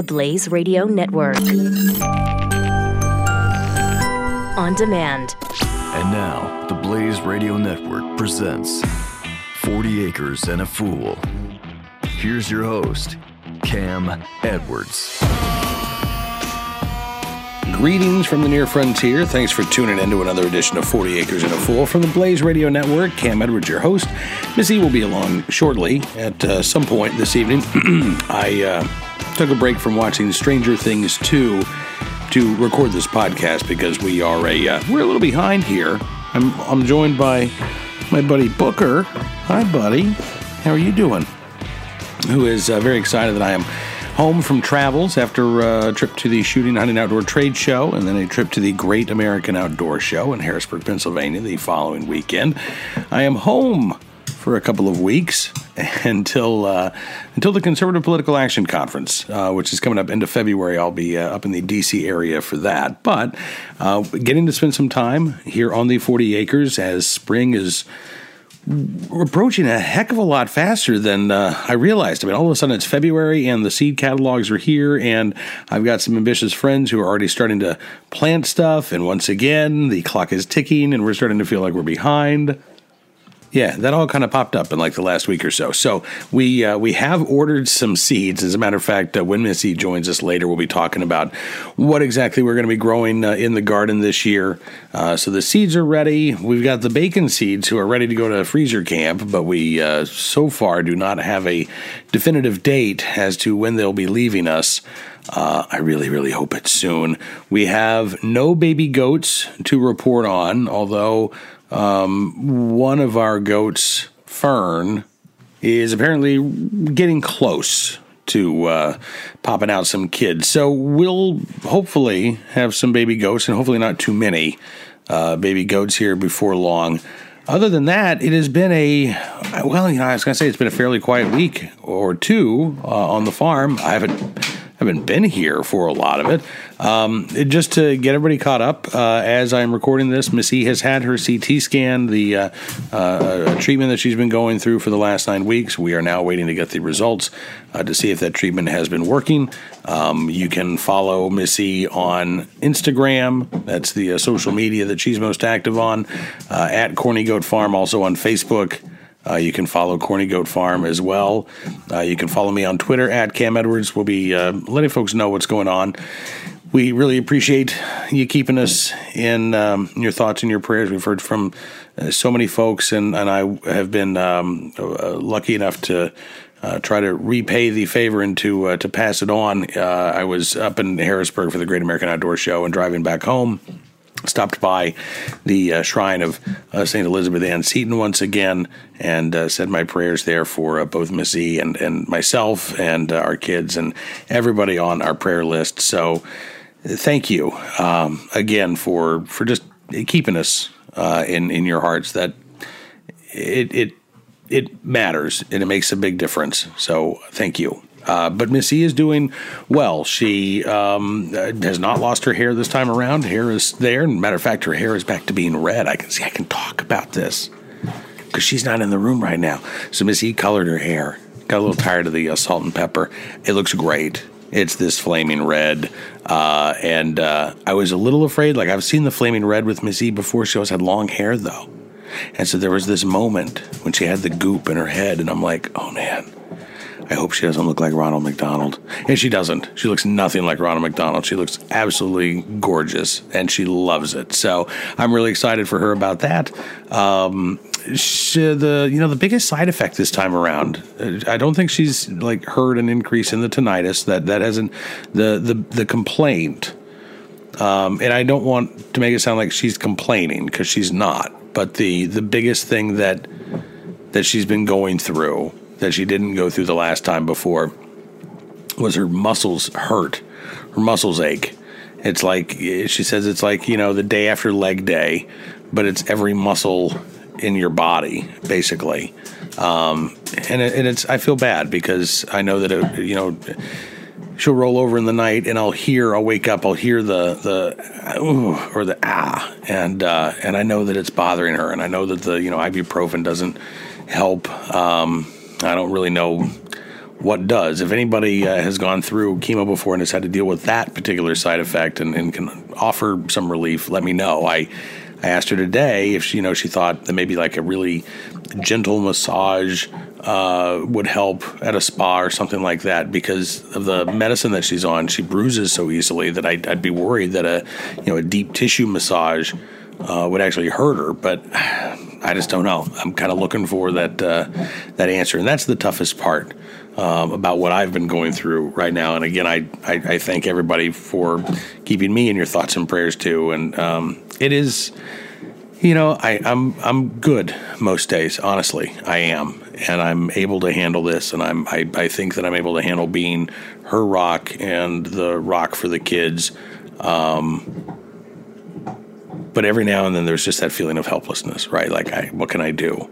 the Blaze Radio Network. On demand. And now, the Blaze Radio Network presents 40 Acres and a Fool. Here's your host, Cam Edwards. Greetings from the near frontier. Thanks for tuning in to another edition of 40 Acres and a Fool from the Blaze Radio Network. Cam Edwards, your host. Missy will be along shortly at uh, some point this evening. I uh, took a break from watching Stranger Things 2 to record this podcast because we are a uh, we're a little behind here. I'm I'm joined by my buddy Booker. Hi, buddy. How are you doing? Who is uh, very excited that I am home from travels after uh, a trip to the Shooting Hunting Outdoor Trade Show and then a trip to the Great American Outdoor Show in Harrisburg, Pennsylvania the following weekend. I am home for a couple of weeks until uh, until the Conservative Political Action Conference, uh, which is coming up into February. I'll be uh, up in the D.C. area for that, but uh, getting to spend some time here on the 40 acres as spring is approaching a heck of a lot faster than uh, I realized. I mean, all of a sudden it's February and the seed catalogs are here, and I've got some ambitious friends who are already starting to plant stuff. And once again, the clock is ticking, and we're starting to feel like we're behind. Yeah, that all kind of popped up in like the last week or so. So we uh, we have ordered some seeds. As a matter of fact, uh, when Missy joins us later, we'll be talking about what exactly we're going to be growing uh, in the garden this year. Uh, so the seeds are ready. We've got the bacon seeds who are ready to go to freezer camp, but we uh, so far do not have a definitive date as to when they'll be leaving us. Uh, I really, really hope it's soon. We have no baby goats to report on, although um, one of our goats, Fern, is apparently getting close to uh, popping out some kids. So we'll hopefully have some baby goats and hopefully not too many uh, baby goats here before long. Other than that, it has been a well, you know, I was going to say it's been a fairly quiet week or two uh, on the farm. I haven't haven't been here for a lot of it. Um, just to get everybody caught up, uh, as I'm recording this, Missy has had her CT scan, the uh, uh, treatment that she's been going through for the last nine weeks. We are now waiting to get the results uh, to see if that treatment has been working. Um, you can follow Missy on Instagram. That's the uh, social media that she's most active on. Uh, at Corny Goat Farm, also on Facebook. Uh, you can follow Corny Goat Farm as well. Uh, you can follow me on Twitter at Cam Edwards. We'll be uh, letting folks know what's going on. We really appreciate you keeping us in, um, your thoughts and your prayers. We've heard from uh, so many folks, and, and I have been um, uh, lucky enough to uh, try to repay the favor and to uh, to pass it on. Uh, I was up in Harrisburg for the Great American Outdoor Show and driving back home stopped by the uh, shrine of uh, St. Elizabeth Ann Seton once again and uh, said my prayers there for uh, both Missy and, and myself and uh, our kids and everybody on our prayer list. So thank you um, again for, for just keeping us uh, in, in your hearts that it, it, it matters and it makes a big difference. So thank you. Uh, but Missy is doing well. She um, has not lost her hair this time around. Hair is there. And matter of fact, her hair is back to being red. I can see. I can talk about this because she's not in the room right now. So Missy colored her hair. Got a little tired of the uh, salt and pepper. It looks great. It's this flaming red, uh, and uh, I was a little afraid. Like I've seen the flaming red with Missy before. She always had long hair though, and so there was this moment when she had the goop in her head, and I'm like, oh man I hope she doesn't look like Ronald McDonald. And she doesn't. She looks nothing like Ronald McDonald. She looks absolutely gorgeous and she loves it. So I'm really excited for her about that. Um, she, the you know the biggest side effect this time around, I don't think she's like heard an increase in the tinnitus. That that hasn't the the the complaint. Um, and I don't want to make it sound like she's complaining because she's not. But the the biggest thing that that she's been going through that she didn't go through the last time before was her muscles hurt, her muscles ache. It's like she says it's like you know the day after leg day, but it's every muscle in your body basically. Um, and, it, and it's I feel bad because I know that it, you know she'll roll over in the night and I'll hear I'll wake up I'll hear the the ooh, or the ah and uh, and I know that it's bothering her and I know that the you know ibuprofen doesn't help. Um, I don't really know what does. If anybody uh, has gone through chemo before and has had to deal with that particular side effect and, and, can offer some relief, let me know. I I asked her today if she, you know she thought that maybe like a really gentle massage uh, would help at a spa or something like that because of the medicine that she's on. She bruises so easily that I'd, I'd be worried that a you know a deep tissue massage uh, would actually hurt her. But I just don't know. I'm kind of looking for that uh, that answer, and that's the toughest part um, about what I've been going through right now. And again, I, I, I thank everybody for keeping me in your thoughts and prayers too. And um, it is, you know, I, I'm I'm good most days. Honestly, I am, and I'm able to handle this. And I'm I, I think that I'm able to handle being her rock and the rock for the kids. Um, but every now and then there's just that feeling of helplessness, right? Like, I, what can I do?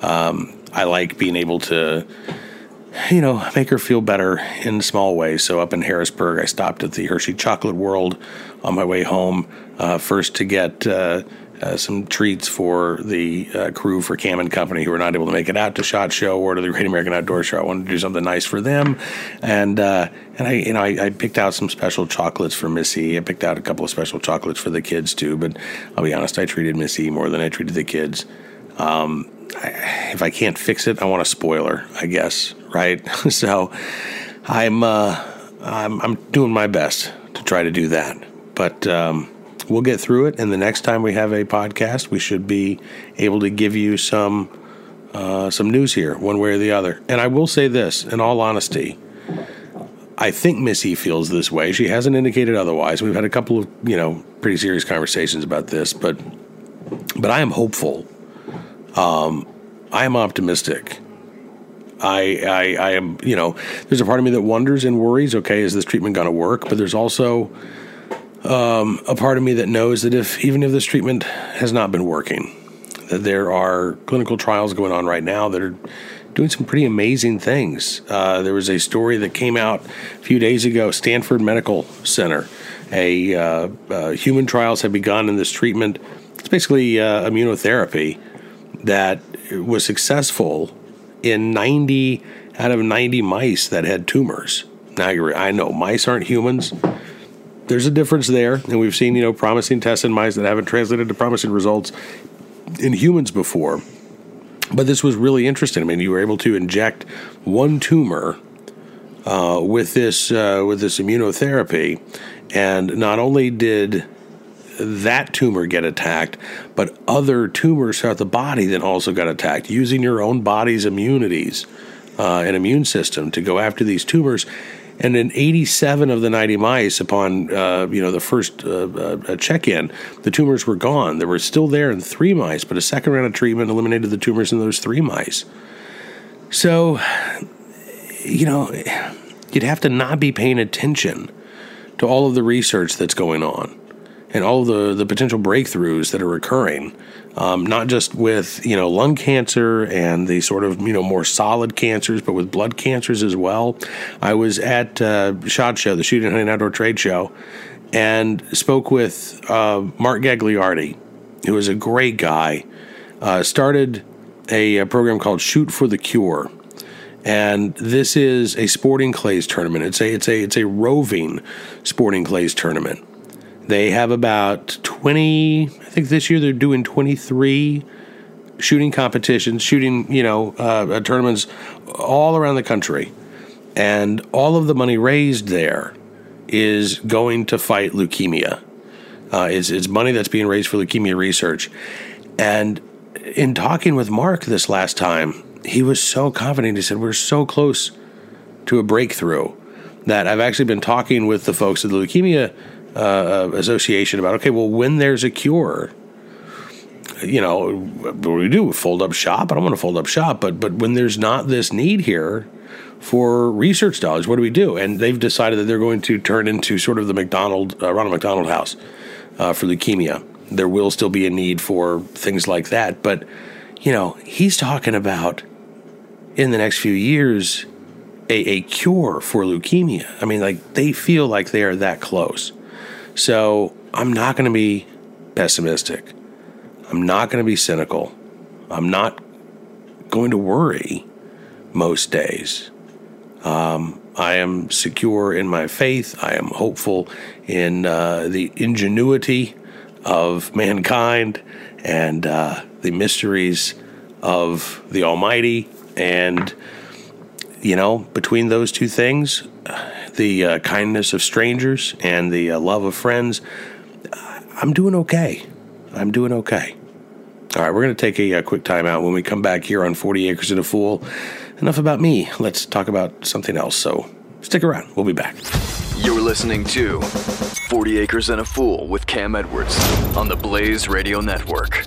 Um, I like being able to you know, make her feel better in small ways. So up in Harrisburg, I stopped at the Hershey Chocolate World on my way home, uh, first to get uh, uh, some treats for the uh, crew for Cam and Company who were not able to make it out to Shot Show or to the Great American Outdoor Show. I wanted to do something nice for them, and uh, and I you know I, I, picked out some special chocolates for Missy. I picked out a couple of special chocolates for the kids too. But I'll be honest, I treated Missy more than I treated the kids. Um, I, if I can't fix it, I want a spoiler, I guess, right? so I'm, uh, I'm I'm doing my best to try to do that, but um, we'll get through it. And the next time we have a podcast, we should be able to give you some uh, some news here, one way or the other. And I will say this, in all honesty. I think Missy feels this way. She hasn't indicated otherwise. We've had a couple of, you know, pretty serious conversations about this, but but I am hopeful um, I am optimistic. I, I, I am, you know, there's a part of me that wonders and worries. Okay, is this treatment going to work? But there's also um, a part of me that knows that if even if this treatment has not been working, that there are clinical trials going on right now that are doing some pretty amazing things. Uh, there was a story that came out a few days ago. Stanford Medical Center, a uh, uh, human trials have begun in this treatment. It's basically uh, immunotherapy that was successful in 90 out of 90 mice that had tumors. Now, I know mice aren't humans. There's a difference there, and we've seen you know promising tests in mice that haven't translated to promising results in humans before. But this was really interesting. I mean, you were able to inject one tumor uh, with this uh, with this immunotherapy, and not only did that tumor get attacked, but other tumors throughout the body then also got attacked, using your own body's immunities uh, and immune system to go after these tumors. And in 87 of the 90 mice, upon uh, you know the first uh, uh check-in, the tumors were gone. They were still there in three mice, but a second round of treatment eliminated the tumors in those three mice. So, you know, you'd have to not be paying attention to all of the research that's going on and all the, the potential breakthroughs that are occurring, um, not just with you know lung cancer and the sort of you know more solid cancers, but with blood cancers as well. I was at uh, Shot Show, the Shooting Hunting Outdoor Trade Show, and spoke with uh, Mark Gagliardi, who is a great guy. Uh, started a, a program called Shoot for the Cure and this is a sporting clays tournament. It's a it's a it's a roving sporting clays tournament. They have about 20, I think this year they're doing 23 shooting competitions, shooting, you know, uh, tournaments all around the country. And all of the money raised there is going to fight leukemia. Uh, it's, it's money that's being raised for leukemia research. And in talking with Mark this last time, he was so confident. He said, We're so close to a breakthrough that I've actually been talking with the folks at the Leukemia uh, association about okay, well, when there's a cure, you know, what do we do? Fold up shop? I don't want to fold up shop, but but when there's not this need here for research dollars, what do we do? And they've decided that they're going to turn into sort of the McDonald uh, Ronald McDonald House uh, for leukemia. There will still be a need for things like that, but you know, he's talking about in the next few years a, a cure for leukemia. I mean, like they feel like they are that close. So I'm not going to be pessimistic. I'm not going to be cynical. I'm not going to worry most days. Um, I am secure in my faith. I am hopeful in uh, the ingenuity of mankind and uh, the mysteries of the Almighty. And, you know, between those two things, the uh, kindness of strangers and the uh, love of friends, I'm doing okay. I'm doing okay. All right, we're going to take a, a quick time out. When we come back here on 40 Acres and a Fool, enough about me. Let's talk about something else. So stick around. We'll be back. You're listening to 40 Acres and a Fool with Cam Edwards on the Blaze Radio Network.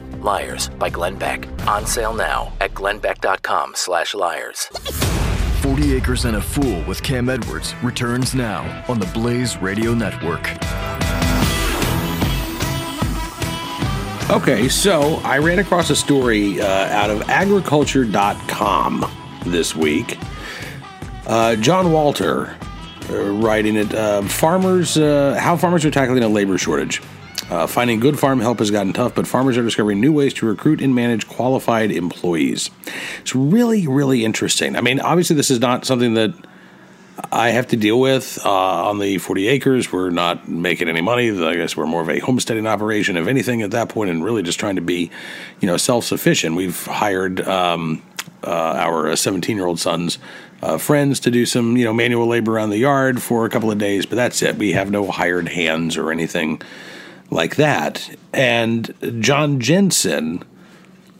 Liars by Glenn Beck. On sale now at glennbeck.com slash liars. 40 Acres and a Fool with Cam Edwards returns now on the Blaze Radio Network. Okay, so I ran across a story uh, out of agriculture.com this week. Uh, John Walter uh, writing it uh, farmers uh, how farmers are tackling a labor shortage. Uh, finding good farm help has gotten tough, but farmers are discovering new ways to recruit and manage qualified employees. It's really, really interesting. I mean, obviously, this is not something that I have to deal with uh, on the 40 acres. We're not making any money. I guess we're more of a homesteading operation, if anything, at that point, and really just trying to be, you know, self sufficient. We've hired um, uh, our 17 year old son's uh, friends to do some, you know, manual labor around the yard for a couple of days, but that's it. We have no hired hands or anything like that. And John Jensen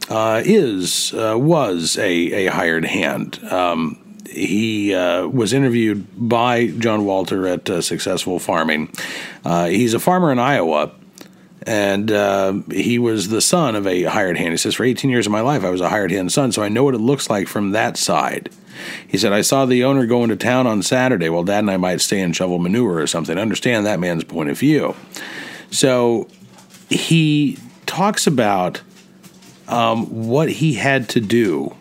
uh, is uh, was a, a hired hand. Um, he uh, was interviewed by John Walter at uh, Successful Farming. Uh, he's a farmer in Iowa. And uh, he was the son of a hired hand. He says, For 18 years of my life, I was a hired hand son, so I know what it looks like from that side. He said, I saw the owner go into town on Saturday while dad and I might stay and shovel manure or something. Understand that man's point of view. So he talks about um, what he had to do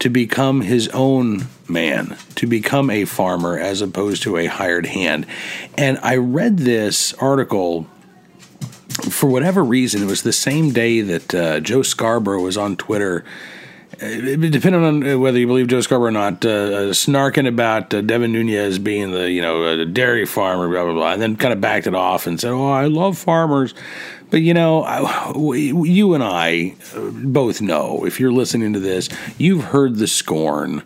to become his own man, to become a farmer as opposed to a hired hand. And I read this article for whatever reason. It was the same day that uh, Joe Scarborough was on Twitter. Uh, depending on whether you believe Joe Scarborough or not, uh, uh, snarking about uh, Devin Nunes being the you know a dairy farmer, blah blah blah, and then kind of backed it off and said, "Oh, I love farmers." But you know, I, you and I both know if you're listening to this, you've heard the scorn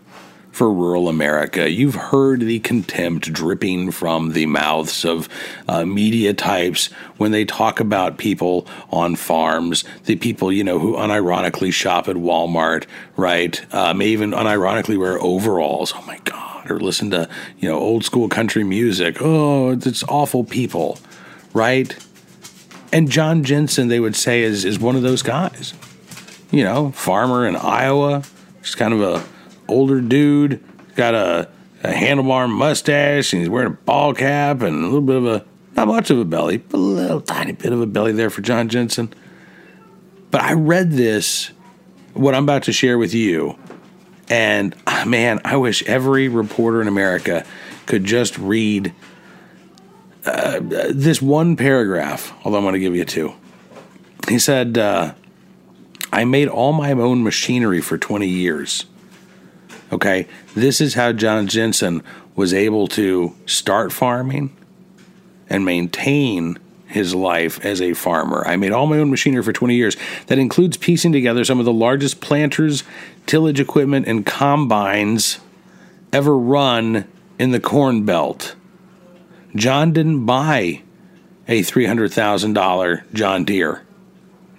for rural America. You've heard the contempt dripping from the mouths of uh, media types when they talk about people on farms, the people, you know, who unironically shop at Walmart, right? Uh, may even unironically wear overalls. Oh my God. Or listen to, you know, old school country music. Oh, it's awful people, right? And John Jensen, they would say, is, is one of those guys. You know, farmer in Iowa, just kind of a older dude, got a, a handlebar mustache, and he's wearing a ball cap and a little bit of a, not much of a belly, but a little tiny bit of a belly there for John Jensen. But I read this, what I'm about to share with you, and ah, man, I wish every reporter in America could just read uh, this one paragraph, although I'm going to give you two. He said, uh, I made all my own machinery for 20 years. Okay, this is how John Jensen was able to start farming and maintain his life as a farmer. I made all my own machinery for 20 years. That includes piecing together some of the largest planters, tillage equipment, and combines ever run in the Corn Belt. John didn't buy a $300,000 John Deere.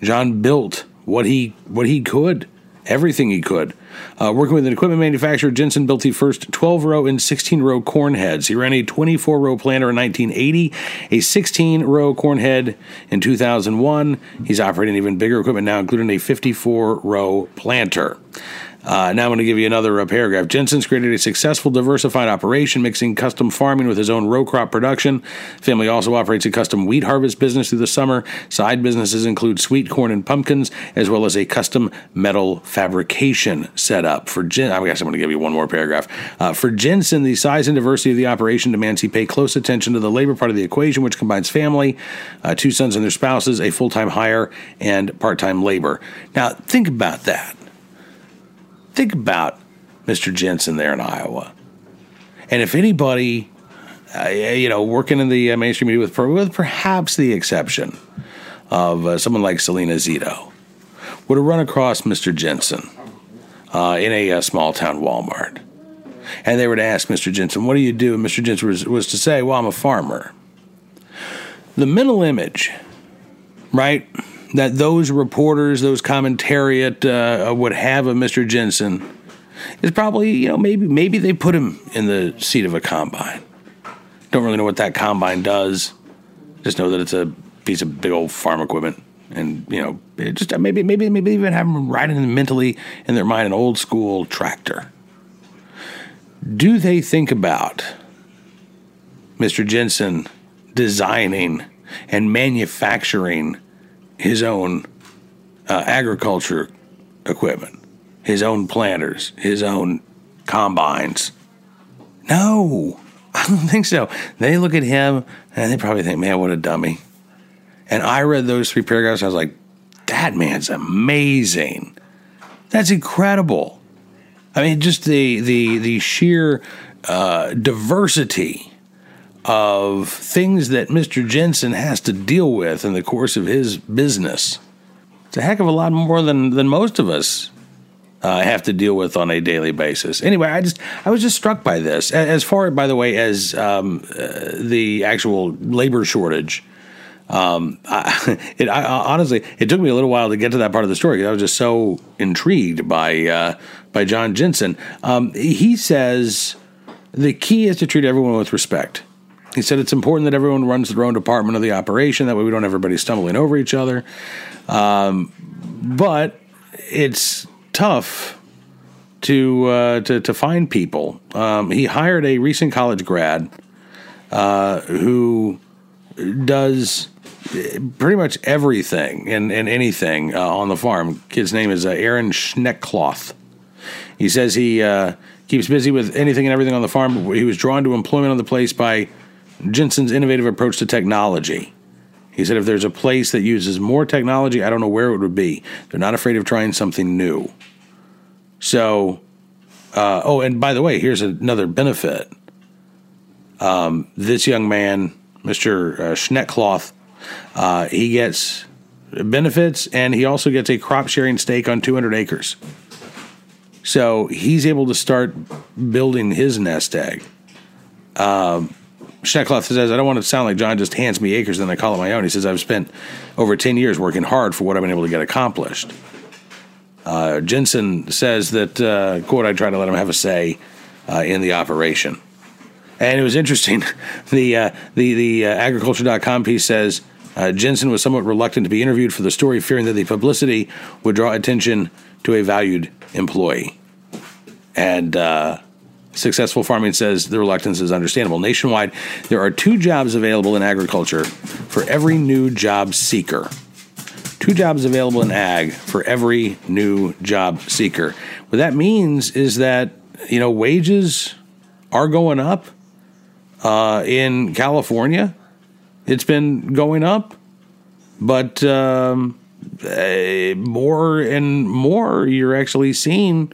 John built what he what he could everything he could. Uh, working with an equipment manufacturer, Jensen built the first 12 row and 16 row corn heads. He ran a 24 row planter in 1980, a 16 row corn head in 2001. He's operating even bigger equipment now, including a 54 row planter. Uh, now I'm going to give you another uh, paragraph. Jensen's created a successful, diversified operation, mixing custom farming with his own row crop production. Family also operates a custom wheat harvest business through the summer. Side businesses include sweet corn and pumpkins, as well as a custom metal fabrication setup. For Jen, I guess I'm going to give you one more paragraph. Uh, for Jensen, the size and diversity of the operation demands he pay close attention to the labor part of the equation, which combines family, uh, two sons and their spouses, a full time hire, and part time labor. Now, think about that think about Mr. Jensen there in Iowa. And if anybody, uh, you know, working in the uh, mainstream media with, with perhaps the exception of uh, someone like Selena Zito, would have run across Mr. Jensen uh, in a, a, uh, small town Walmart. And they were to ask Mr. Jensen, What do you do? And Mr. Jensen was, was to say, Well, I'm a farmer. The mental image, right? That those reporters, those commentariat uh, would have of Mr. Jensen is probably, you know, maybe maybe they put him in the seat of a combine. Don't really know what that combine does. Just know that it's a piece of big old farm equipment, and you know, just maybe maybe maybe even have them riding mentally in their mind an old school tractor. Do they think about Mr. Jensen designing and manufacturing his own uh, agriculture equipment, his own planters, his own combines. No, I don't think so. They look at him and they probably think, man, what a dummy. And I read those three paragraphs. I was like, that man's amazing. That's incredible. I mean, just the the the sheer uh, diversity of things that Mr. Jensen has to deal with in the course of his business. It's a heck of a lot more than, than most of us uh, have to deal with on a daily basis. Anyway, I just I was just struck by this. As far, by the way, as um, uh, the actual labor shortage. Um, I, it I, honestly, it took me a little while to get to that part of the story because I was just so intrigued by uh, by John Jensen. Um, he says the key is to treat everyone with respect. He said it's important that everyone runs their own department of the operation. That way we don't have everybody stumbling over each other. Um, but it's tough to, uh, to, to find people. Um, he hired a recent college grad uh, who does pretty much everything and, and anything uh, on the farm. Kid's name is uh, Aaron Schneckloth. He says he uh, keeps busy with anything and everything on the farm. He was drawn to employment on the place by Jensen's innovative approach to technology. He said if there's a place that uses more technology, I don't know where it would be. They're not afraid of trying something new. So, uh, oh, and by the way, here's another benefit. Um, this young man, Mr. Uh, Schneckloth, uh, he gets benefits and he also gets a crop sharing stake on 200 acres. So he's able to start building his nest egg. Um, Schneckloth says, I don't want to sound like John just hands me acres and I call it my own. He says, I've spent over 10 years working hard for what I've been able to get accomplished. Uh, Jensen says that, uh, quote, I try to let him have a say uh, in the operation. And it was interesting. The, uh, the, the uh, agriculture.com piece says uh, Jensen was somewhat reluctant to be interviewed for the story, fearing that the publicity would draw attention to a valued employee. And uh, Successful Farming says the reluctance is understandable. Nationwide, there are two jobs available in agriculture for every new job seeker. Two jobs available in ag for every new job seeker. What that means is that, you know, wages are going up uh, in California. It's been going up, but um, uh, more and more you're actually seeing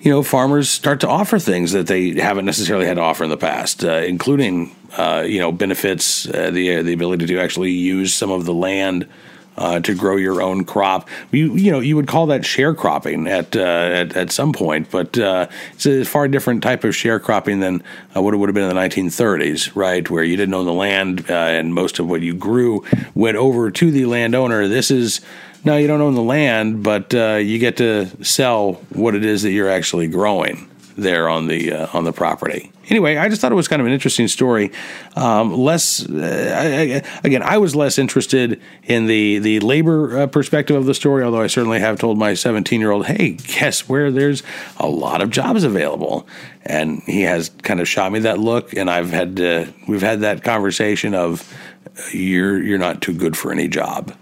you know, farmers start to offer things that they haven't necessarily had to offer in the past, uh, including, uh, you know, benefits, uh, the uh, the ability to actually use some of the land uh, to grow your own crop. You you know you would call that sharecropping at uh, at, at some point, but it's a far different type of sharecropping than what it would have been in the 1930s, right? Where you didn't own the land and most of what you grew went over to the landowner. This is no, you don't own the land, but uh, you get to sell what it is that you're actually growing there on the uh, on the property. Anyway, I just thought it was kind of an interesting story. Um, less, uh, I, again, I was less interested in the the labor uh, perspective of the story, although I certainly have told my 17 year old, "Hey, guess where? There's a lot of jobs available," and he has kind of shot me that look, and I've had we've had that conversation of you're you're not too good for any job,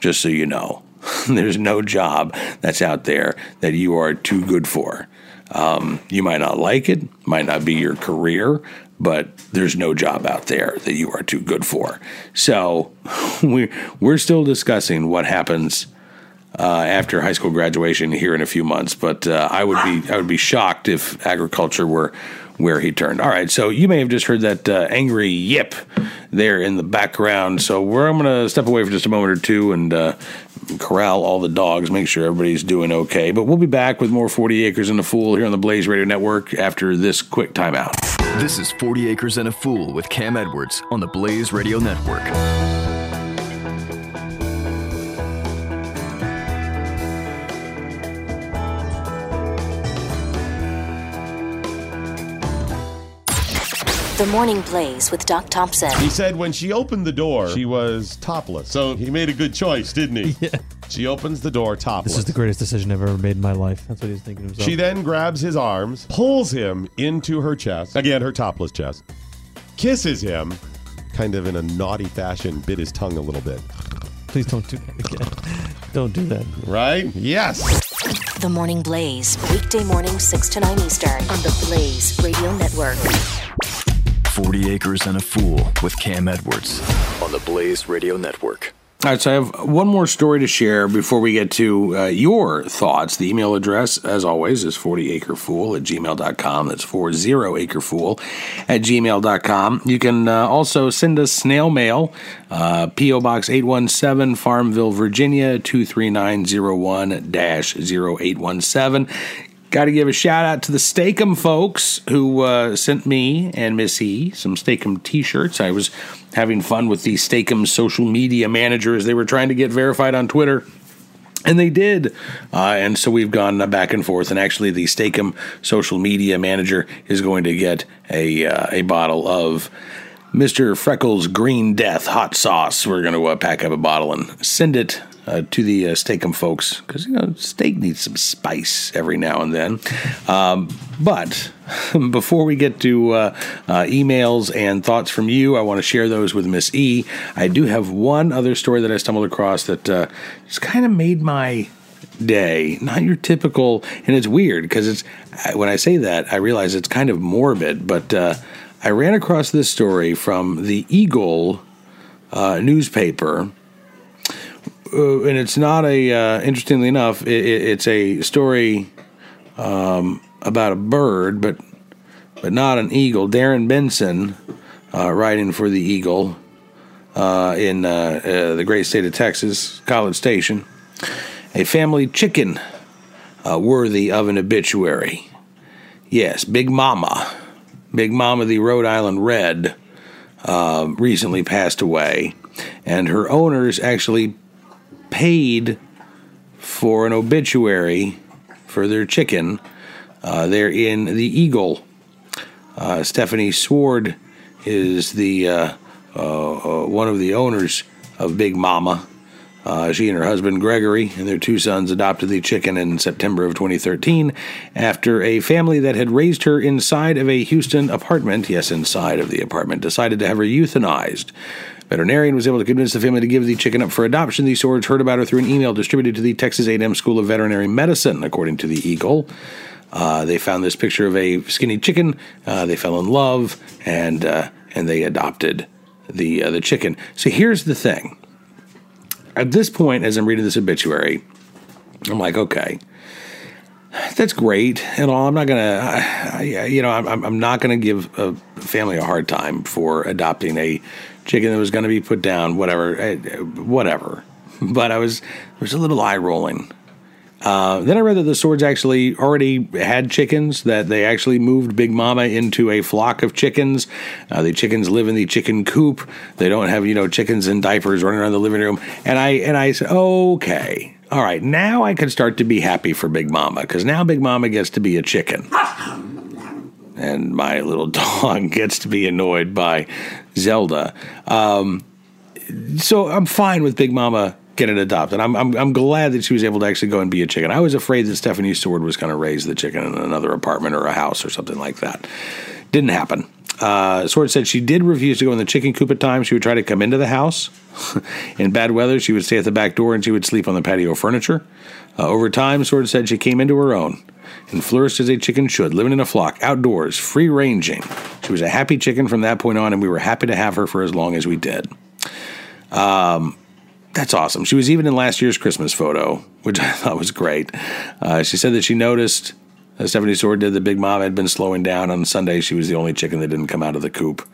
just so you know. There's no job that's out there that you are too good for. Um, you might not like it, might not be your career, but there's no job out there that you are too good for. So we're, we're still discussing what happens uh, after high school graduation here in a few months. But uh, I would be I would be shocked if agriculture were where he turned. All right, so you may have just heard that uh, angry yip there in the background. So we're I'm going to step away for just a moment or two and uh, corral all the dogs, make sure everybody's doing okay. But we'll be back with more 40 Acres and a Fool here on the Blaze Radio Network after this quick timeout. This is 40 Acres and a Fool with Cam Edwards on the Blaze Radio Network. The Morning Blaze with Doc Thompson. He said when she opened the door, she was topless. So he made a good choice, didn't he? Yeah. She opens the door topless. This is the greatest decision I've ever made in my life. That's what he's thinking to himself. She then grabs his arms, pulls him into her chest, again, her topless chest, kisses him, kind of in a naughty fashion, bit his tongue a little bit. Please don't do that again. don't do that. Right? Yes. The Morning Blaze, weekday morning 6 to 9 Eastern on the Blaze Radio Network. 40 Acres and a Fool with Cam Edwards on the Blaze Radio Network. All right, so I have one more story to share before we get to uh, your thoughts. The email address, as always, is 40acrefool at gmail.com. That's 40acrefool at gmail.com. You can uh, also send us snail mail, uh, P.O. Box 817, Farmville, Virginia, 23901 0817. Got to give a shout out to the Steak-umm folks who uh, sent me and Miss E some Steak-umm t shirts. I was having fun with the Steak-umm social media managers. They were trying to get verified on Twitter. And they did. Uh, and so we've gone uh, back and forth. And actually, the Steak-umm social media manager is going to get a, uh, a bottle of Mr. Freckles Green Death hot sauce. We're going to uh, pack up a bottle and send it uh, to the uh, Steak-umm folks because you know steak needs some spice every now and then. Um, but before we get to uh, uh, emails and thoughts from you, I want to share those with Miss E. I do have one other story that I stumbled across that uh, just kind of made my day. Not your typical, and it's weird because it's when I say that I realize it's kind of morbid, but. Uh, I ran across this story from the Eagle uh, newspaper, uh, and it's not a. Uh, interestingly enough, it, it, it's a story um, about a bird, but but not an eagle. Darren Benson, uh, writing for the Eagle uh, in uh, uh, the great state of Texas, College Station, a family chicken worthy of an obituary. Yes, Big Mama, Big Mama, the Rhode Island Red, recently passed away, and her owners actually paid for an obituary for their chicken. Uh, they're in the Eagle. Uh, Stephanie Sword is the uh, uh one of the owners of Big Mama. Uh, she and her husband Gregory and their two sons adopted the chicken in September of 2013 after a family that had raised her inside of a Houston apartment, yes, inside of the apartment, decided to have her euthanized. Veterinarian was able to convince the family to give the chicken up for adoption. The Swords heard about her through an email distributed to the Texas A&M School of Veterinary Medicine, according to the Eagle. Uh, they found this picture of a skinny chicken. Uh, they fell in love, and uh, and they adopted the uh, the chicken. So here's the thing. At this point, as I'm reading this obituary, I'm like, okay, that's great and all. I'm not gonna, I, I, you know, I'm, I'm not gonna give a family a hard time for adopting a chicken that was going to be put down. Whatever, eh, whatever. but I was I was a little eye rolling. Uh, then I read that the swords actually already had chickens, that they actually moved Big Mama into a flock of chickens. Uh, the chickens live in the chicken coop. They don't have, you know, chickens in diapers running around the living room. And I and I said, okay, all right, now I can start to be happy for Big Mama because now Big Mama gets to be a chicken. And my little dog gets to be annoyed by Zelda. Um, so I'm fine with Big Mama getting adopted. I'm, I'm I'm glad that she was able to actually go and be a chicken. I was afraid that Stephanie Sword was going to raise the chicken in another apartment or a house or something like that. Didn't happen. Uh, Sword said she did refuse to go in the chicken coop at times. She would try to come into the house. in bad weather, she would stay at the back door and she would sleep on the patio furniture. Uh, over time, Sword said she came into her own and flourished as a chicken should, living in a flock, outdoors, free ranging. She was a happy chicken from that point on, and we were happy to have her for as long as we did. Um, that's awesome. She was even in last year's Christmas photo, which I thought was great. Uh, she said that she noticed as Stephanie Sword did, the Big Mom had been slowing down on Sunday. She was the only chicken that didn't come out of the coop.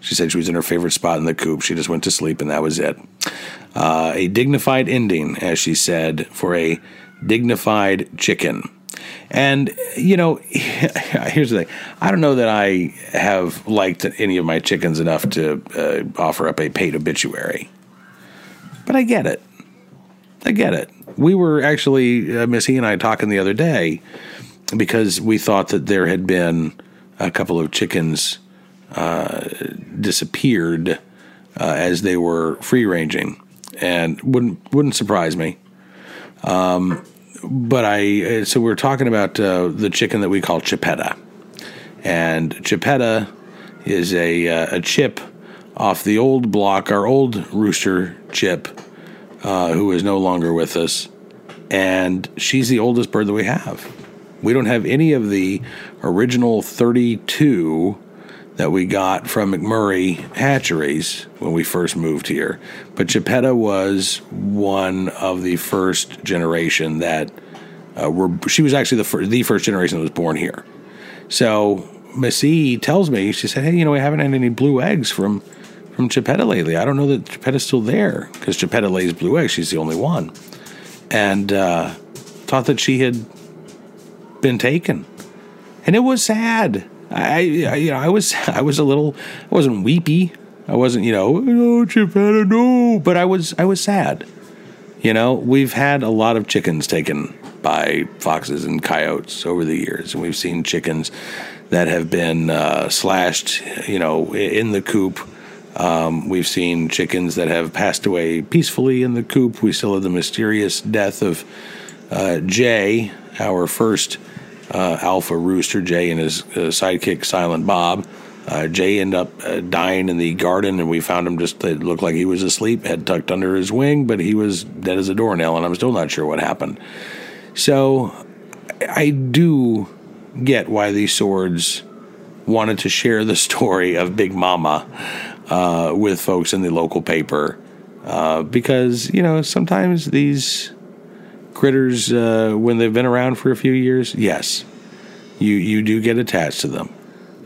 She said she was in her favorite spot in the coop. She just went to sleep, and that was it. Uh, a dignified ending, as she said, for a dignified chicken. And, you know, here's the thing I don't know that I have liked any of my chickens enough to uh, offer up a paid obituary, but I get it. I get it. We were actually, uh, Missy and I talking the other day because we thought that there had been a couple of chickens uh, disappeared uh, as they were free ranging, and wouldn't wouldn't surprise me. Um, but I so we're talking about uh, the chicken that we call chipetta, and chipetta is a uh, a chip off the old block, our old rooster chip, uh, who is no longer with us, and she's the oldest bird that we have. We don't have any of the original 32 that we got from McMurray hatcheries when we first moved here. But Chipetta was one of the first generation that uh, were. She was actually the first, the first generation that was born here. So Missy tells me she said, "Hey, you know, we haven't had any blue eggs from from Chipetta lately. I don't know that Chipetta's still there because Chipetta lays blue eggs. She's the only one." And uh, thought that she had been taken, and it was sad. I, I, you know, I was, I was a little, I wasn't weepy. I wasn't, you know, no, Chipetta, no, but I was, I was sad. You know, we've had a lot of chickens taken by foxes and coyotes over the years, and we've seen chickens that have been uh, slashed, you know, in the coop. Um, we've seen chickens that have passed away peacefully in the coop. We still have the mysterious death of uh, Jay, our first uh, alpha rooster, Jay, and his uh, sidekick, Silent Bob. Uh, Jay ended up uh, dying in the garden, and we found him just, it looked like he was asleep, head tucked under his wing, but he was dead as a doornail, and I'm still not sure what happened. So I do get why these swords wanted to share the story of Big Mama uh, with folks in the local paper. Uh, because, you know, sometimes these critters uh, when they've been around for a few years, yes, you you do get attached to them,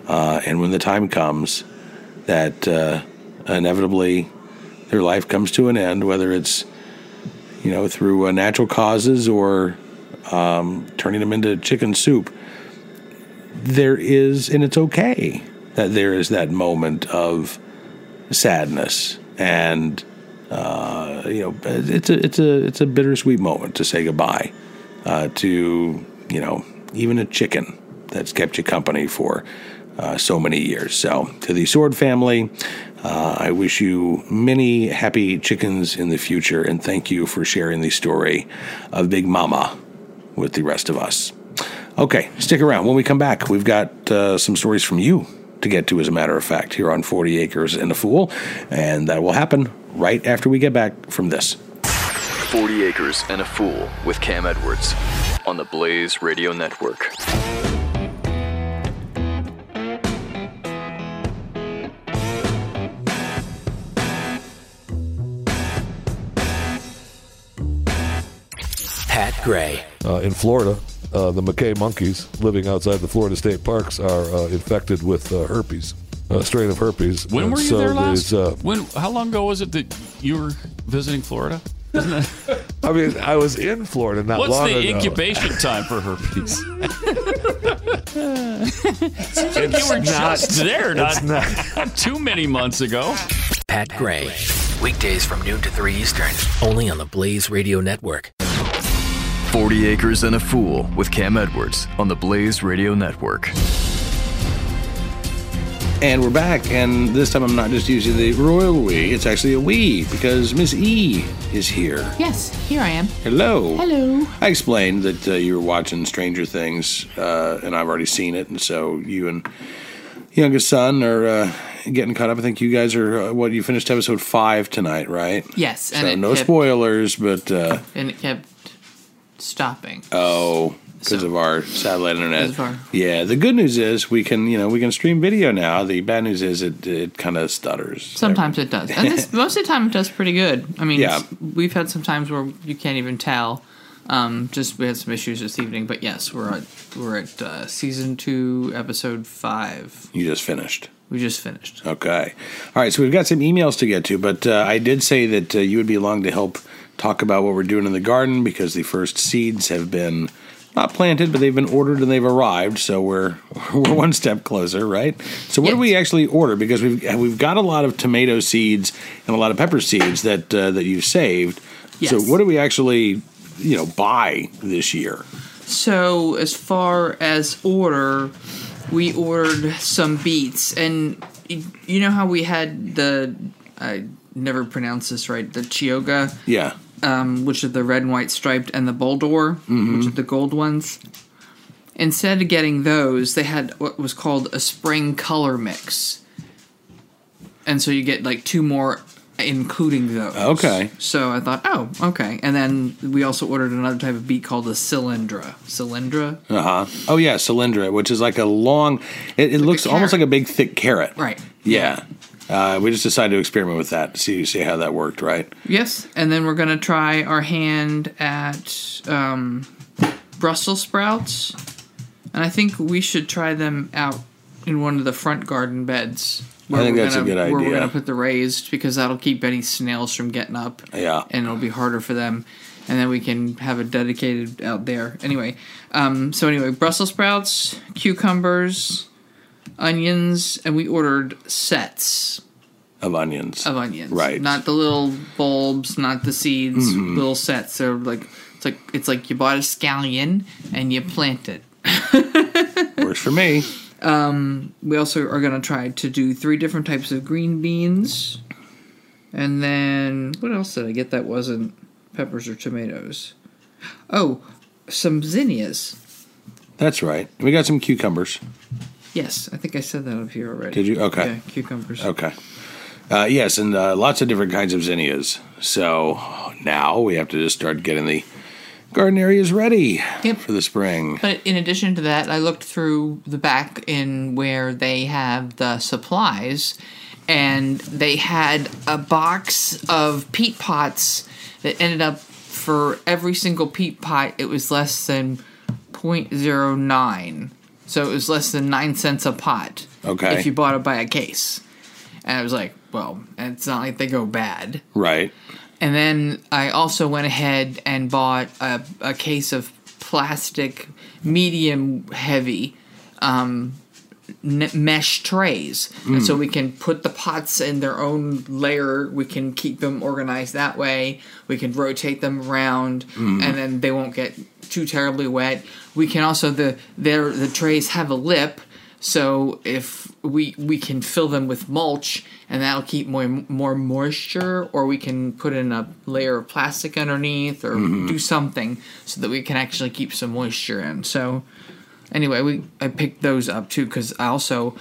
uh, and when the time comes that uh, inevitably their life comes to an end, whether it's you know through uh, natural causes or um, turning them into chicken soup, there is, and it's okay that there is that moment of sadness and uh, you know, it's a it's a it's a bittersweet moment to say goodbye uh, to you know even a chicken that's kept you company for uh, so many years. So to the Sword family, uh, I wish you many happy chickens in the future, and thank you for sharing the story of Big Mama with the rest of us. Okay, stick around. When we come back, we've got uh, some stories from you to get to, as a matter of fact, here on 40 Acres and a Fool. And that will happen right after we get back from this. 40 Acres and a Fool with Cam Edwards on the Blaze Radio Network. Pat Gray. Uh, in Florida, uh, the macaque monkeys living outside the Florida state parks are uh, infected with uh, herpes, a strain of herpes. When And were you so there last? uh, when? How long ago was it that you were visiting Florida? I mean, I was in Florida not What's long the incubation time for herpes? It's you were not- just there not, not too many months ago. Pat Gray. Weekdays from noon to 3 Eastern. Only on the Blaze Radio Network. 40 Acres and a Fool with Cam Edwards on the Blaze Radio Network. And we're back, and this time I'm not just using the royal we, it's actually a we, because Miss E is here. Yes, here I am. Hello. Hello. I explained that uh, you were watching Stranger Things, uh, and I've already seen it, and so you and youngest son are uh, getting caught up. I think you guys are, uh, what, you finished episode five tonight, right? Yes, and So no kept- spoilers, but, uh, And it kept stopping. oh, because of our satellite internet. Our- Yeah, the good news is we can, you know, we can stream video now. The bad news is it, it kind of stutters. Sometimes it does. And this, most of the time it does pretty good. I mean, Yeah. we've had some times where you can't even tell. Um, just we had some issues this evening, but yes, we're at we're at uh, season two, episode five. You just finished. We just finished. Okay. All right. So we've got some emails to get to, but uh, I did say that uh, you would be along to help talk about what we're doing in the garden because the first seeds have been not planted, but they've been ordered and they've arrived. So we're we're one step closer, right? So what do we actually order? Because we've we've got a lot of tomato seeds and a lot of pepper seeds that uh, that you've saved. Yes. So what do we actually you know buy this year? So as far as order, we ordered some beets, and you know how we had the I never pronounce this right, the Chioga. Yeah. Um, which are the red and white striped, and the Boldor, Mhm. which are the gold ones. Instead of getting those, they had what was called a spring color mix, and so you get like two more, including those. Okay. So I thought, oh, okay. And then we also ordered another type of beet called the Cylindra. Cylindra. Uh huh. Oh yeah, cylindra, which is like a long. It, it looks almost like a big thick carrot. Right. Yeah. Uh, we just decided to experiment with that, see see how that worked, right? Yes, and then we're gonna try our hand at um, Brussels sprouts, and I think we should try them out in one of the front garden beds. I think that's a gonna- good Where we're gonna put the raised because that'll keep any snails from getting up. Yeah. and it'll be harder for them. And then we can have it dedicated out there. Anyway, um, so anyway, Brussels sprouts, cucumbers, onions, and we ordered sets Of onions. of onions. Right. Not the little bulbs, not the seeds, Mhm. little sets. They're like it's like it's like you bought a scallion and you plant it. Works for me. Um, we also are gonna try to do three different types of green beans. And then what else did I get that wasn't peppers or tomatoes? Oh, some zinnias. That's right. We got some cucumbers. Yes, I think I said that up here already. Did you? Okay. Yeah, cucumbers. Okay. Uh, yes, and uh, lots of different kinds of zinnias. So now we have to just start getting the garden areas ready for the spring. But in addition to that, I looked through the back in where they have the supplies, and they had a box of peat pots that ended up for every single peat pot, it was less than 0.09. So it was less than nine cents a pot. Okay. If you bought it by a case. And I was like, well, it's not like they go bad. Right. And then I also went ahead and bought a, a case of plastic, medium heavy um, n- mesh trays. And so Mm. we can put the pots in their own layer. We can keep them organized that way. We can rotate them around, Mm. and then they won't get too terribly wet. We can also the there the trays have a lip. So if we we can fill them with mulch and that'll keep more more moisture, or we can put in a layer of plastic underneath, or Mhm. do something so that we can actually keep some moisture in. So anyway, we I picked those up too because I also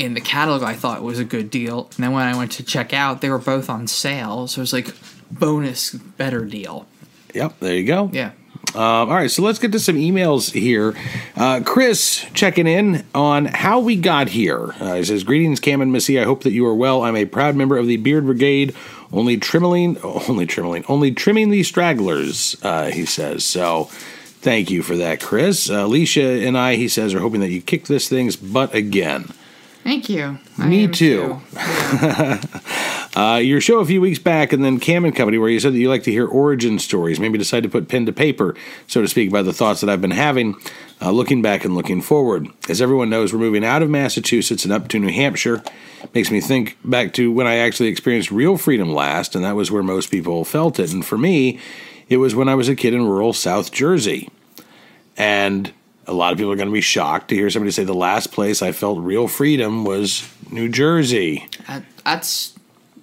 in the catalog I thought it was a good deal, and then when I went to check out, they were both on sale, so it was like bonus better deal. Yep, there you go. Yeah. Um, all right, so let's get to some emails here. Uh, Chris checking in on how we got here. Uh, he says, Greetings, Cam and Missy. I hope that you are well. I'm a proud member of the Beard Brigade, only trimming, only trimming, only trimming the stragglers, uh, he says. So thank you for that, Chris. Uh, Alicia and I, he says, are hoping that you kick this thing's butt again. Thank you. I Me am too. Uh, your show a few weeks back, and then Cam and Company, where you said that you like to hear origin stories, maybe decide to put pen to paper, so to speak, about the thoughts that I've been having, uh, looking back and looking forward. As everyone knows, we're moving out of Massachusetts and up to New Hampshire. Makes me think back to when I actually experienced real freedom last, and that was where most people felt it. And for me, it was when I was a kid in rural South Jersey. And a lot of people are going to be shocked to hear somebody say the last place I felt real freedom was New Jersey. That- That's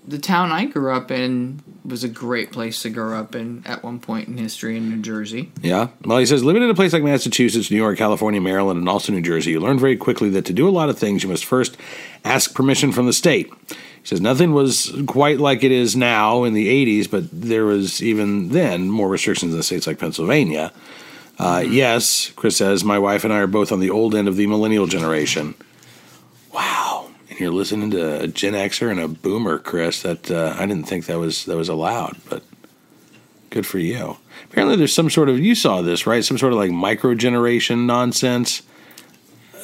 the town I grew up in was a great place to grow up in at one point in history in New Jersey. Yeah. Well, he says living in a place like Massachusetts, New York, California, Maryland, and also New Jersey, you learn very quickly that to do a lot of things, you must first ask permission from the state. He says nothing was quite like it is now in the 80s, but there was even then more restrictions in states like Pennsylvania. Uh, Yes, Chris says, my wife and I are both on the old end of the millennial generation. Wow. You're listening to a Gen Xer and a Boomer, Chris. That uh, I didn't think that was that was allowed, but good for you. Apparently, there's some sort of you saw this right, some sort of like micro generation nonsense.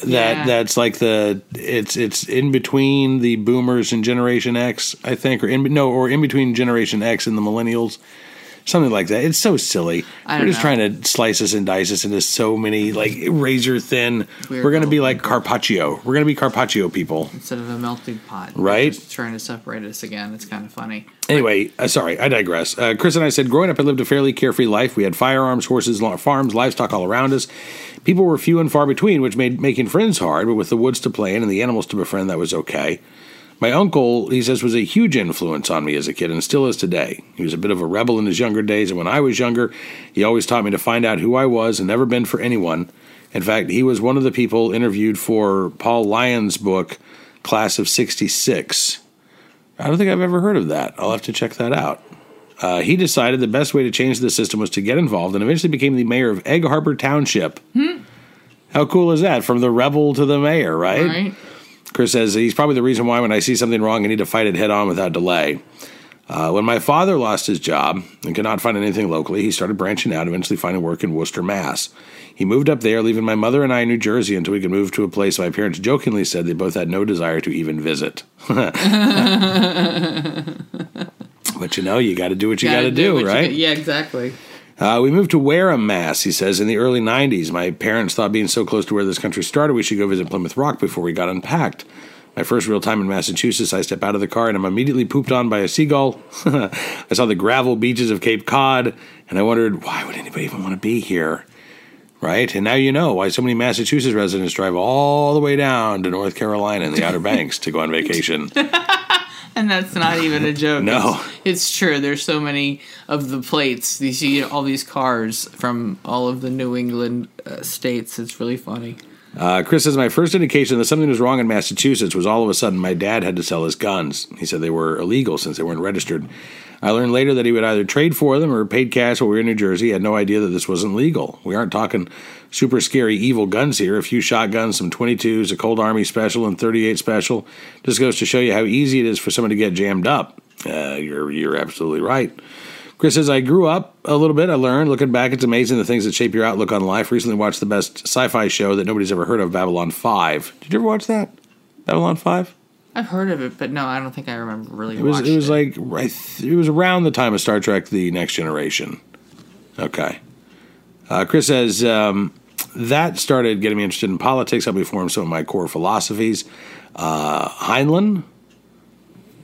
That Yeah. that's like the it's it's in between the Boomers and Generation X, I think, or in no, or in between Generation X and the Millennials. Something like that. It's so silly. I We're just know. trying to slice us and dice us into so many like razor thin. Weird We're going to be like Carpaccio. We're going to be Carpaccio people. instead of a melting pot. Right. Just trying to separate us again. It's kind of funny. Anyway, uh, sorry, I digress. Uh, Chris and I said, growing up, I lived a fairly carefree life. We had firearms, horses, farms, livestock all around us. People were few and far between, which made making friends hard, but with the woods to play in and the animals to befriend, that was okay. My uncle, he says, was a huge influence on me as a kid and still is today. He was a bit of a rebel in his younger days, and when I was younger, he always taught me to find out who I was and never bend for anyone. In fact, he was one of the people interviewed for Paul Lyons' book, Class of 66. I don't think I've ever heard of that. I'll have to check that out. Uh, he decided the best way to change the system was to get involved and eventually became the mayor of Egg Harbor Township. How cool is that? From the rebel to the mayor, right? Right? Chris says he's probably the reason why when I see something wrong, I need to fight it head on without delay. Uh, when my father lost his job and could not find anything locally, he started branching out, eventually finding work in Worcester, Mass. He moved up there, leaving my mother and I in New Jersey until we could move to a place my parents jokingly said they both had no desire to even visit. but you know, you got to do what you got to do, you right? got- yeah, exactly. Uh, we moved to Wareham, Mass. He says in the early '90s, my parents thought being so close to where this country started, we should go visit Plymouth Rock before we got unpacked. My first real time in Massachusetts, I step out of the car and I'm immediately pooped on by a seagull. I saw the gravel beaches of Cape Cod, and I wondered why would anybody even want to be here, right? And now you know why so many Massachusetts residents drive all the way down to North Carolina and the Outer Banks to go on vacation. And that's not even a joke. No. It's, it's true. There's so many of the plates. You see all these cars from all of the New England uh, states. It's really funny. Uh, Chris says my first indication that something was wrong in Massachusetts was all of a sudden my dad had to sell his guns. He said they were illegal since they weren't registered. I learned later that he would either trade for them or paid cash while we were in New Jersey. He had no idea that this wasn't legal. We aren't talking super scary evil guns here. A few shotguns, some 22s, a Colt Army Special, and 38 Special. Just goes to show you how easy it is for someone to get jammed up. Uh, you're you're absolutely right. Chris says, I grew up a little bit. I learned. Looking back, it's amazing the things that shape your outlook on life. Recently watched the best sci fi show that nobody's ever heard of, Babylon 5. Did you ever watch that? Babylon 5? I've heard of it, but no, I don't think I remember really It was, it was like, right, it was around the time of Star Trek The Next Generation. Okay. Uh, Chris says, um, that started getting me interested in politics, helped me form some of my core philosophies. Uh, Heinlein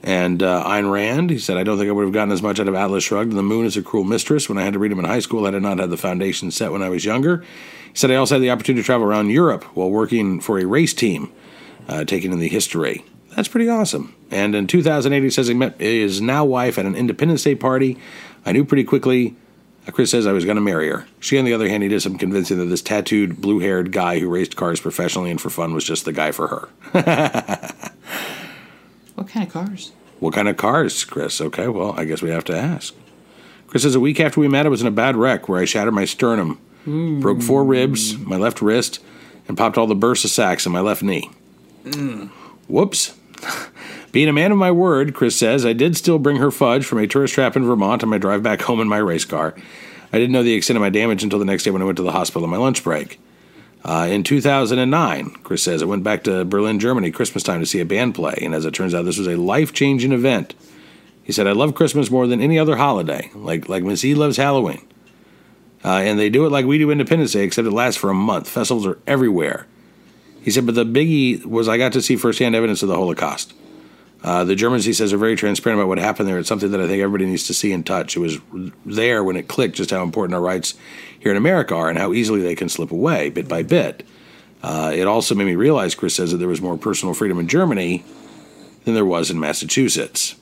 and uh, Ayn Rand. He said, I don't think I would have gotten as much out of Atlas Shrugged and The Moon is a Cruel Mistress when I had to read them in high school. I did not have the foundation set when I was younger. He said, I also had the opportunity to travel around Europe while working for a race team, uh, taking in the history. That's pretty awesome. And in 2008, he says he met his now wife at an Independence Day party. I knew pretty quickly. uh, Chris says I was going to marry her. She, on the other hand, he did some convincing that this tattooed, blue haired guy who raced cars professionally and for fun was just the guy for her. What kind of cars? What kind of cars, Chris? Okay, well, I guess we have to ask. Chris says a week after we met, I was in a bad wreck where I shattered my sternum, broke four ribs, my left wrist, and popped all the bursa sacs in my left knee. Whoops. Being a man of my word, Chris says, I did still bring her fudge from a tourist trap in Vermont on my drive back home in my race car. I didn't know the extent of my damage until the next day when I went to the hospital on my lunch break. Uh, in 2009, Chris says, I went back to Berlin, Germany, Christmas time to see a band play, and as it turns out, this was a life changing event. He said, I love Christmas more than any other holiday, like, like Miss E loves Halloween. Uh, and they do it like we do Independence Day, except it lasts for a month. Festivals are everywhere. He said, but the biggie was I got to see firsthand evidence of the Holocaust. Uh, the Germans, he says, are very transparent about what happened there. It's something that I think everybody needs to see and touch. It was there when it clicked just how important our rights here in America are and how easily they can slip away bit by bit. Uh, it also made me realize, Chris says, that there was more personal freedom in Germany than there was in Massachusetts.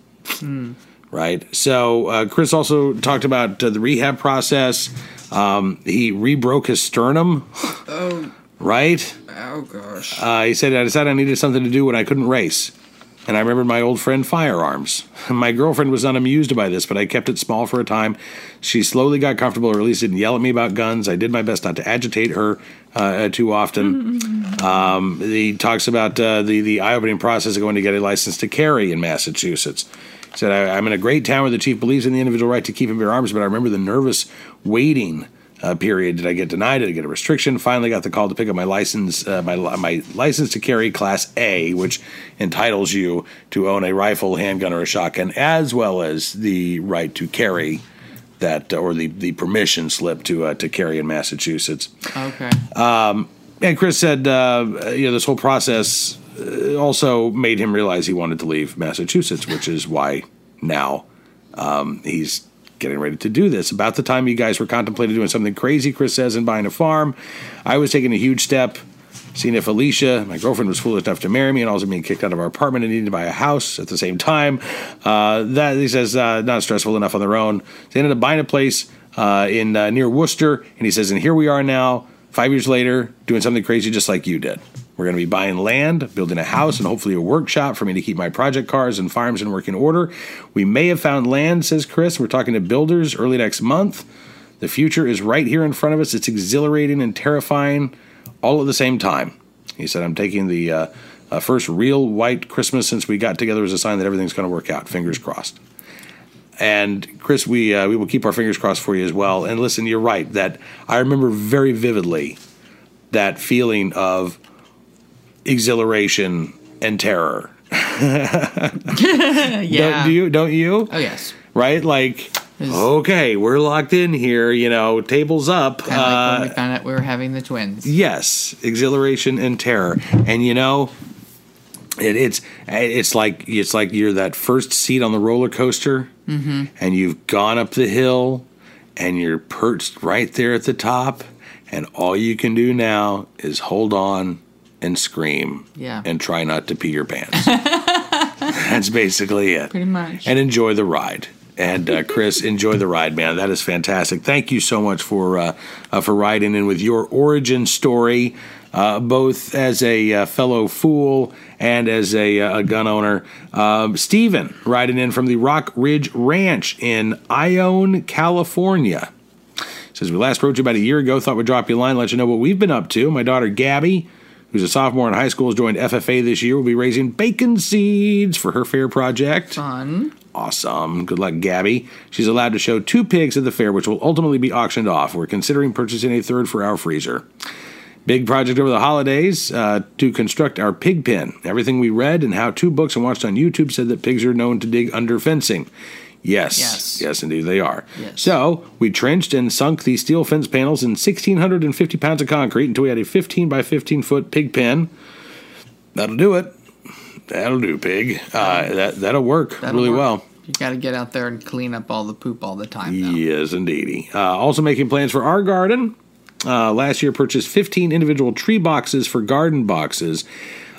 Right? So, uh, Chris also talked about uh, the rehab process. Um, he re broke his sternum. Oh, Right? oh gosh. Uh, he said, I decided I needed something to do when I couldn't race. And I remembered my old friend firearms. My girlfriend was not amused by this, but I kept it small for a time. She slowly got comfortable, or at least didn't yell at me about guns. I did my best not to agitate her uh, too often. Um, he talks about uh, the, the eye opening process of going to get a license to carry in Massachusetts. He said, I, I'm in a great town where the chief believes in the individual right to keep and bear arms, but I remember the nervous waiting uh, period. Did I get denied? Did I get a restriction? Finally, got the call to pick up my license, uh, my my license to carry Class A, which entitles you to own a rifle, handgun, or a shotgun, as well as the right to carry that uh, or the, the permission slip to uh, to carry in Massachusetts. Okay. And Chris said, uh, you know, this whole process uh, also made him realize he wanted to leave Massachusetts, which is why now um, he's getting ready to do this. About the time you guys were contemplating doing something crazy, Chris says, and buying a farm, I was taking a huge step. Seeing if Alicia, my girlfriend, was foolish enough to marry me and also being kicked out of our apartment and needing to buy a house at the same time. Uh, that he says uh, not stressful enough on their own. They ended up buying a place uh, in uh, near Worcester, and he says, and here we are now, five years later, doing something crazy just like you did. We're going to be buying land, building a house, and hopefully a workshop for me to keep my project cars and farms in working order. We may have found land, says Chris. We're talking to builders early next month. The future is right here in front of us. It's exhilarating and terrifying all at the same time. He said, I'm taking the uh, uh, first real white Christmas since we got together as a sign that everything's going to work out. Fingers crossed. And Chris, we uh, we will keep our fingers crossed for you as well. And listen, you're right that I remember very vividly that feeling of exhilaration and terror. yeah. Don't, do you? Don't you? Oh yes. Right? Like, okay, we're locked in here. You know, tables up. Kind of like Uh, when we found out we were having the twins. Yes, exhilaration and terror, and you know, it, it's it's like it's like you're that first seat on the roller coaster, Mhm. and you've gone up the hill, and you're perched right there at the top, and all you can do now is hold on and scream, Yeah. and try not to pee your pants. That's basically it Pretty much. and enjoy the ride. And uh, Chris, enjoy the ride, man. That is fantastic. Thank you so much for uh, uh, for riding in with your origin story, uh, both as a uh, fellow fool and as a, uh, a gun owner. Um, Steven riding in from the Rock Ridge Ranch in Ione, California. Says we last wrote you about a year ago. Thought we'd drop you a line, let you know what we've been up to. My daughter Gabby, who's a sophomore in high school, has joined FFA this year. We'll be raising bacon seeds for her fair project. Fun. Awesome. Good luck, Gabby. She's allowed to show two pigs at the fair, which will ultimately be auctioned off. We're considering purchasing a third for our freezer. Big project over the holidays uh, to construct our pig pen. Everything we read and how to books and watched on YouTube said that pigs are known to dig under fencing. Yes. Yes. Yes, indeed, they are. Yes. So we trenched and sunk the steel fence panels in 1,650 pounds of concrete until we had a 15 by 15 foot pig pen. That'll do it. That'll do, pig. Uh, that that'll work That'll really work. well. You got to get out there and clean up all the poop all the time. Yes, indeedy. Uh, also making plans for our garden. Uh, last year purchased 15 individual tree boxes for garden boxes.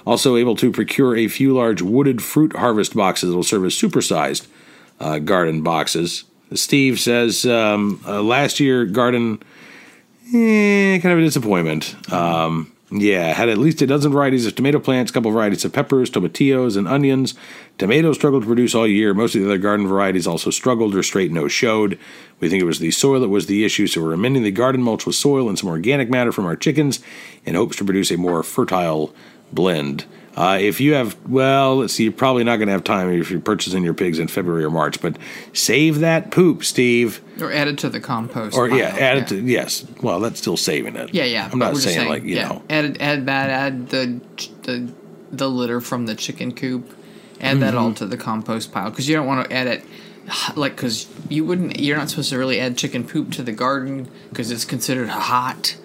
Also able to procure a few large wooded fruit harvest boxes that will serve as supersized uh, garden boxes. Steve says um, uh, last year garden, eh, kind of a disappointment. Um, yeah, had at least a dozen varieties of tomato plants, couple varieties of peppers, tomatillos, and onions. Tomatoes struggled to produce all year. Most of the other garden varieties also struggled or straight no showed. We think it was the soil that was the issue, so we're amending the garden mulch with soil and some organic matter from our chickens in hopes to produce a more fertile blend. Uh, if you have, well, let's see, you're probably not going to have time if you're purchasing your pigs in February or March, but save that poop, Steve. Or add it to the compost. Or, yeah, pile. add it to, yes. Well, that's still saving it. Yeah, yeah. I'm not we're saying, like, you yeah, know. add add that, add the the the litter from the chicken coop, add that all Mhm. to the compost pile because you don't want to add it like because you wouldn't. You're not supposed to really add chicken poop to the garden because it's considered hot,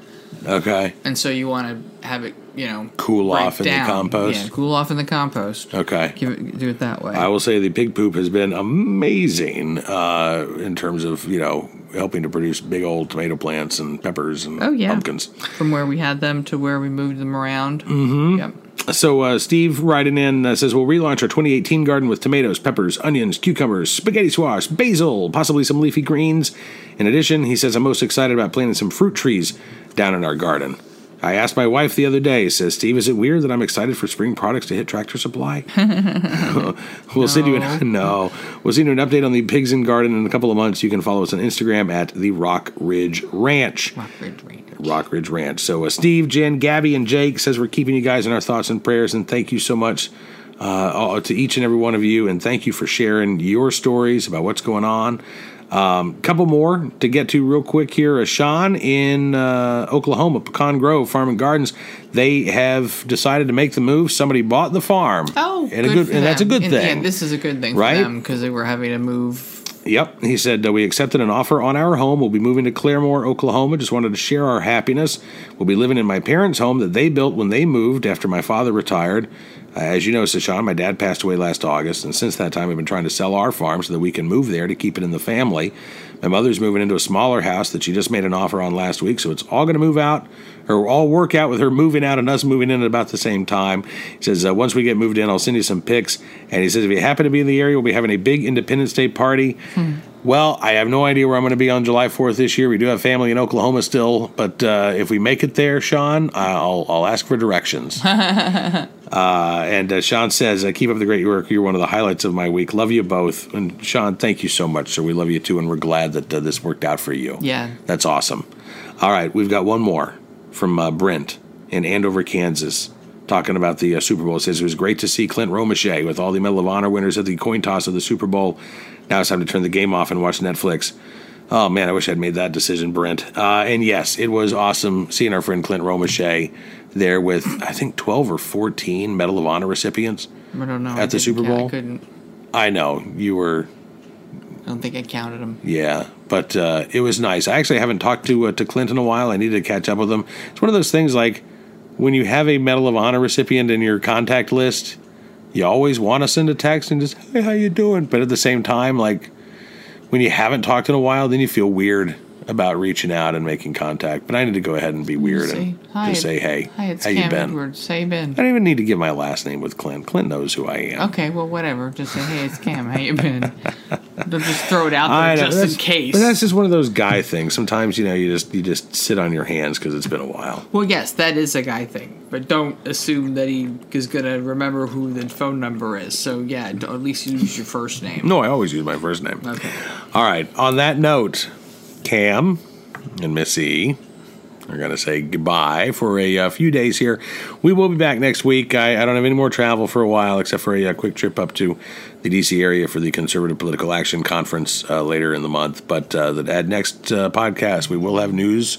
Okay. and so you want to have it, you know, Cool off in the compost? Yeah, cool off in the compost. Okay. Give it, do it that way. I will say the pig poop has been amazing uh, in terms of you know helping to produce big old tomato plants and peppers and Oh, yeah. pumpkins. From where we had them to where we moved them around. Mm-hmm. Yep. So uh, Steve writing in uh, says we'll relaunch our 2018 garden with tomatoes, peppers, onions, cucumbers, spaghetti squash, basil, possibly some leafy greens. In addition, he says I'm most excited about planting some fruit trees down in our garden. I asked my wife the other day, says Steve, is it weird that I'm excited for spring products to hit Tractor Supply? we'll send you an, no. We'll send you an update on the pigs in garden in a couple of months. You can follow us on Instagram at the Rock Ridge Ranch. Rock Ridge Ranch. Rock Ridge Ranch. So uh, Steve, Jen, Gabby, and Jake says we're keeping you guys in our thoughts and prayers, and thank you so much uh, to each and every one of you, and thank you for sharing your stories about what's going on. Um, couple more to get to real quick here. Sean in uh, Oklahoma, Pecan Grove Farm and Gardens, they have decided to make the move. Somebody bought the farm. Oh, and, a good good, and that's a good And, thing. Yeah, this is a good thing Right? for them because they were having to move. Yep. He said, uh, We accepted an offer on our home. We'll be moving to Claremore, Oklahoma. Just wanted to share our happiness. We'll be living in my parents' home that they built when they moved after my father retired. Uh, as you know, Sashan, my dad passed away last August, and since that time, we've been trying to sell our farm so that we can move there to keep it in the family. My mother's moving into a smaller house that she just made an offer on last week, so it's all going to move out or all work out with her moving out and us moving in at about the same time. He says, uh, once we get moved in, I'll send you some pics. And he says, if you happen to be in the area, we'll be having a big Independence Day party. Well, I have no idea where I'm going to be on July 4th this year. We do have family in Oklahoma still, but uh, if we make it there, Sean, I'll, I'll ask for directions. Uh, and uh, Sean says, uh, "Keep up the great work. You're one of the highlights of my week. Love you both." And Sean, thank you so much, sir. We love you too, and we're glad that uh, this worked out for you. Yeah. that's awesome. All right, we've got one more from uh, Brent in Andover, Kansas, talking about the uh, Super Bowl. It says it was great to see Clint Romesha with all the Medal of Honor winners at the coin toss of the Super Bowl. Now it's time to turn the game off and watch Netflix. Oh man, I wish I'd made that decision, Brent. Uh, and yes, it was awesome seeing our friend Clint Romesha there with I think twelve or fourteen Medal of Honor recipients I don't know. I at the Super Bowl. I couldn't. I know you were, I don't think I counted them. yeah, but uh, it was nice. I actually haven't talked to uh, to Clint in a while. I need to catch up with him. It's one of those things like when you have a Medal of Honor recipient in your contact list, you always want to send a text and just hey, how you doing? But at the same time, like when you haven't talked in a while, then you feel weird about reaching out and making contact. But I need to go ahead and be weird Say, and hi, just say hey, Hi, it's how Cam you been? Edwards. How you been? I don't even need to give my last name with Clint. Clint knows who I am. Okay, well, whatever. Just say, hey, it's Cam. How you been? Don't just throw it out I there know, just in case. But that's just one of those guy things. Sometimes you know you just you just sit on your hands because it's been a while. Well, yes, that is a guy thing, but don't assume that he is gonna remember who the phone number is. So yeah, at least use your first name. No, I always use my first name. Okay. All right. On that note, Cam and Miss Missy are going to say goodbye for a, uh few days here. We will be back next week. I, I don't have any more travel for a while, except for a, uh quick trip up to the D.C. area for the Conservative Political Action Conference uh, later in the month. But uh, the at next uh, podcast, we will have news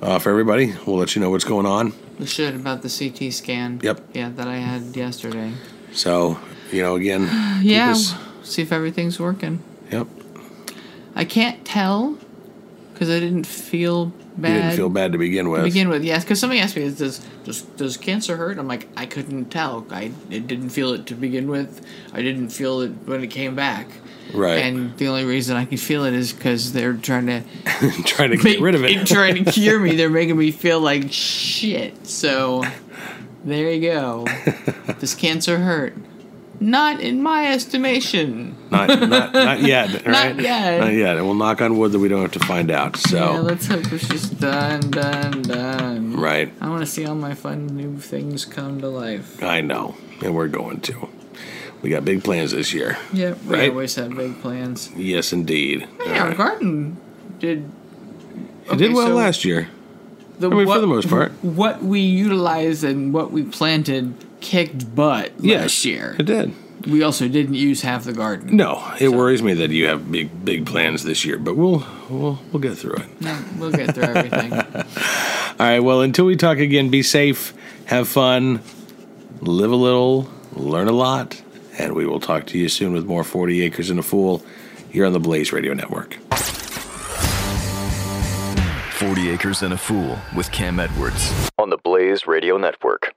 uh, for everybody. We'll let you know what's going on. The shit about the CT scan. Yep. Yeah, that I had yesterday. So, you know, again, Yeah. See if everything's working. Yep. I can't tell because I didn't feel bad. You didn't feel bad to begin with. To begin with, yes, because somebody asked me, "Does does does cancer hurt?" I'm like, I couldn't tell. I it didn't feel it to begin with. I didn't feel it when it came back. Right. And the only reason I can feel it is because they're trying to trying to get rid of it. trying to cure me. They're making me feel like shit. So there you go. Does cancer hurt? Not in my estimation. not, not, not yet. all Not right? yet. Not yet. And we'll knock on wood that we don't have to find out. So, Yeah, let's hope it's just done, done, done. right. I want to see all my fun new things come to life. I know. And we're going to. We got big plans this year. Yeah, we Right? always have big plans. Yes, indeed. Hey, our garden did. It did well so last year. The, I mean, for the most part. What we utilized and what we planted kicked butt Yes, last year. It did. We also didn't use half the garden. No, it worries me that you have big, big plans this year, but we'll, we'll, we'll get through it. No, we'll get through everything. All right. Well, until we talk again, be safe, have fun, live a little, learn a lot, And we will talk to you soon with more 40 Acres and a Fool here on the Blaze Radio Network. 40 Acres and a Fool with Cam Edwards on the Blaze Radio Network.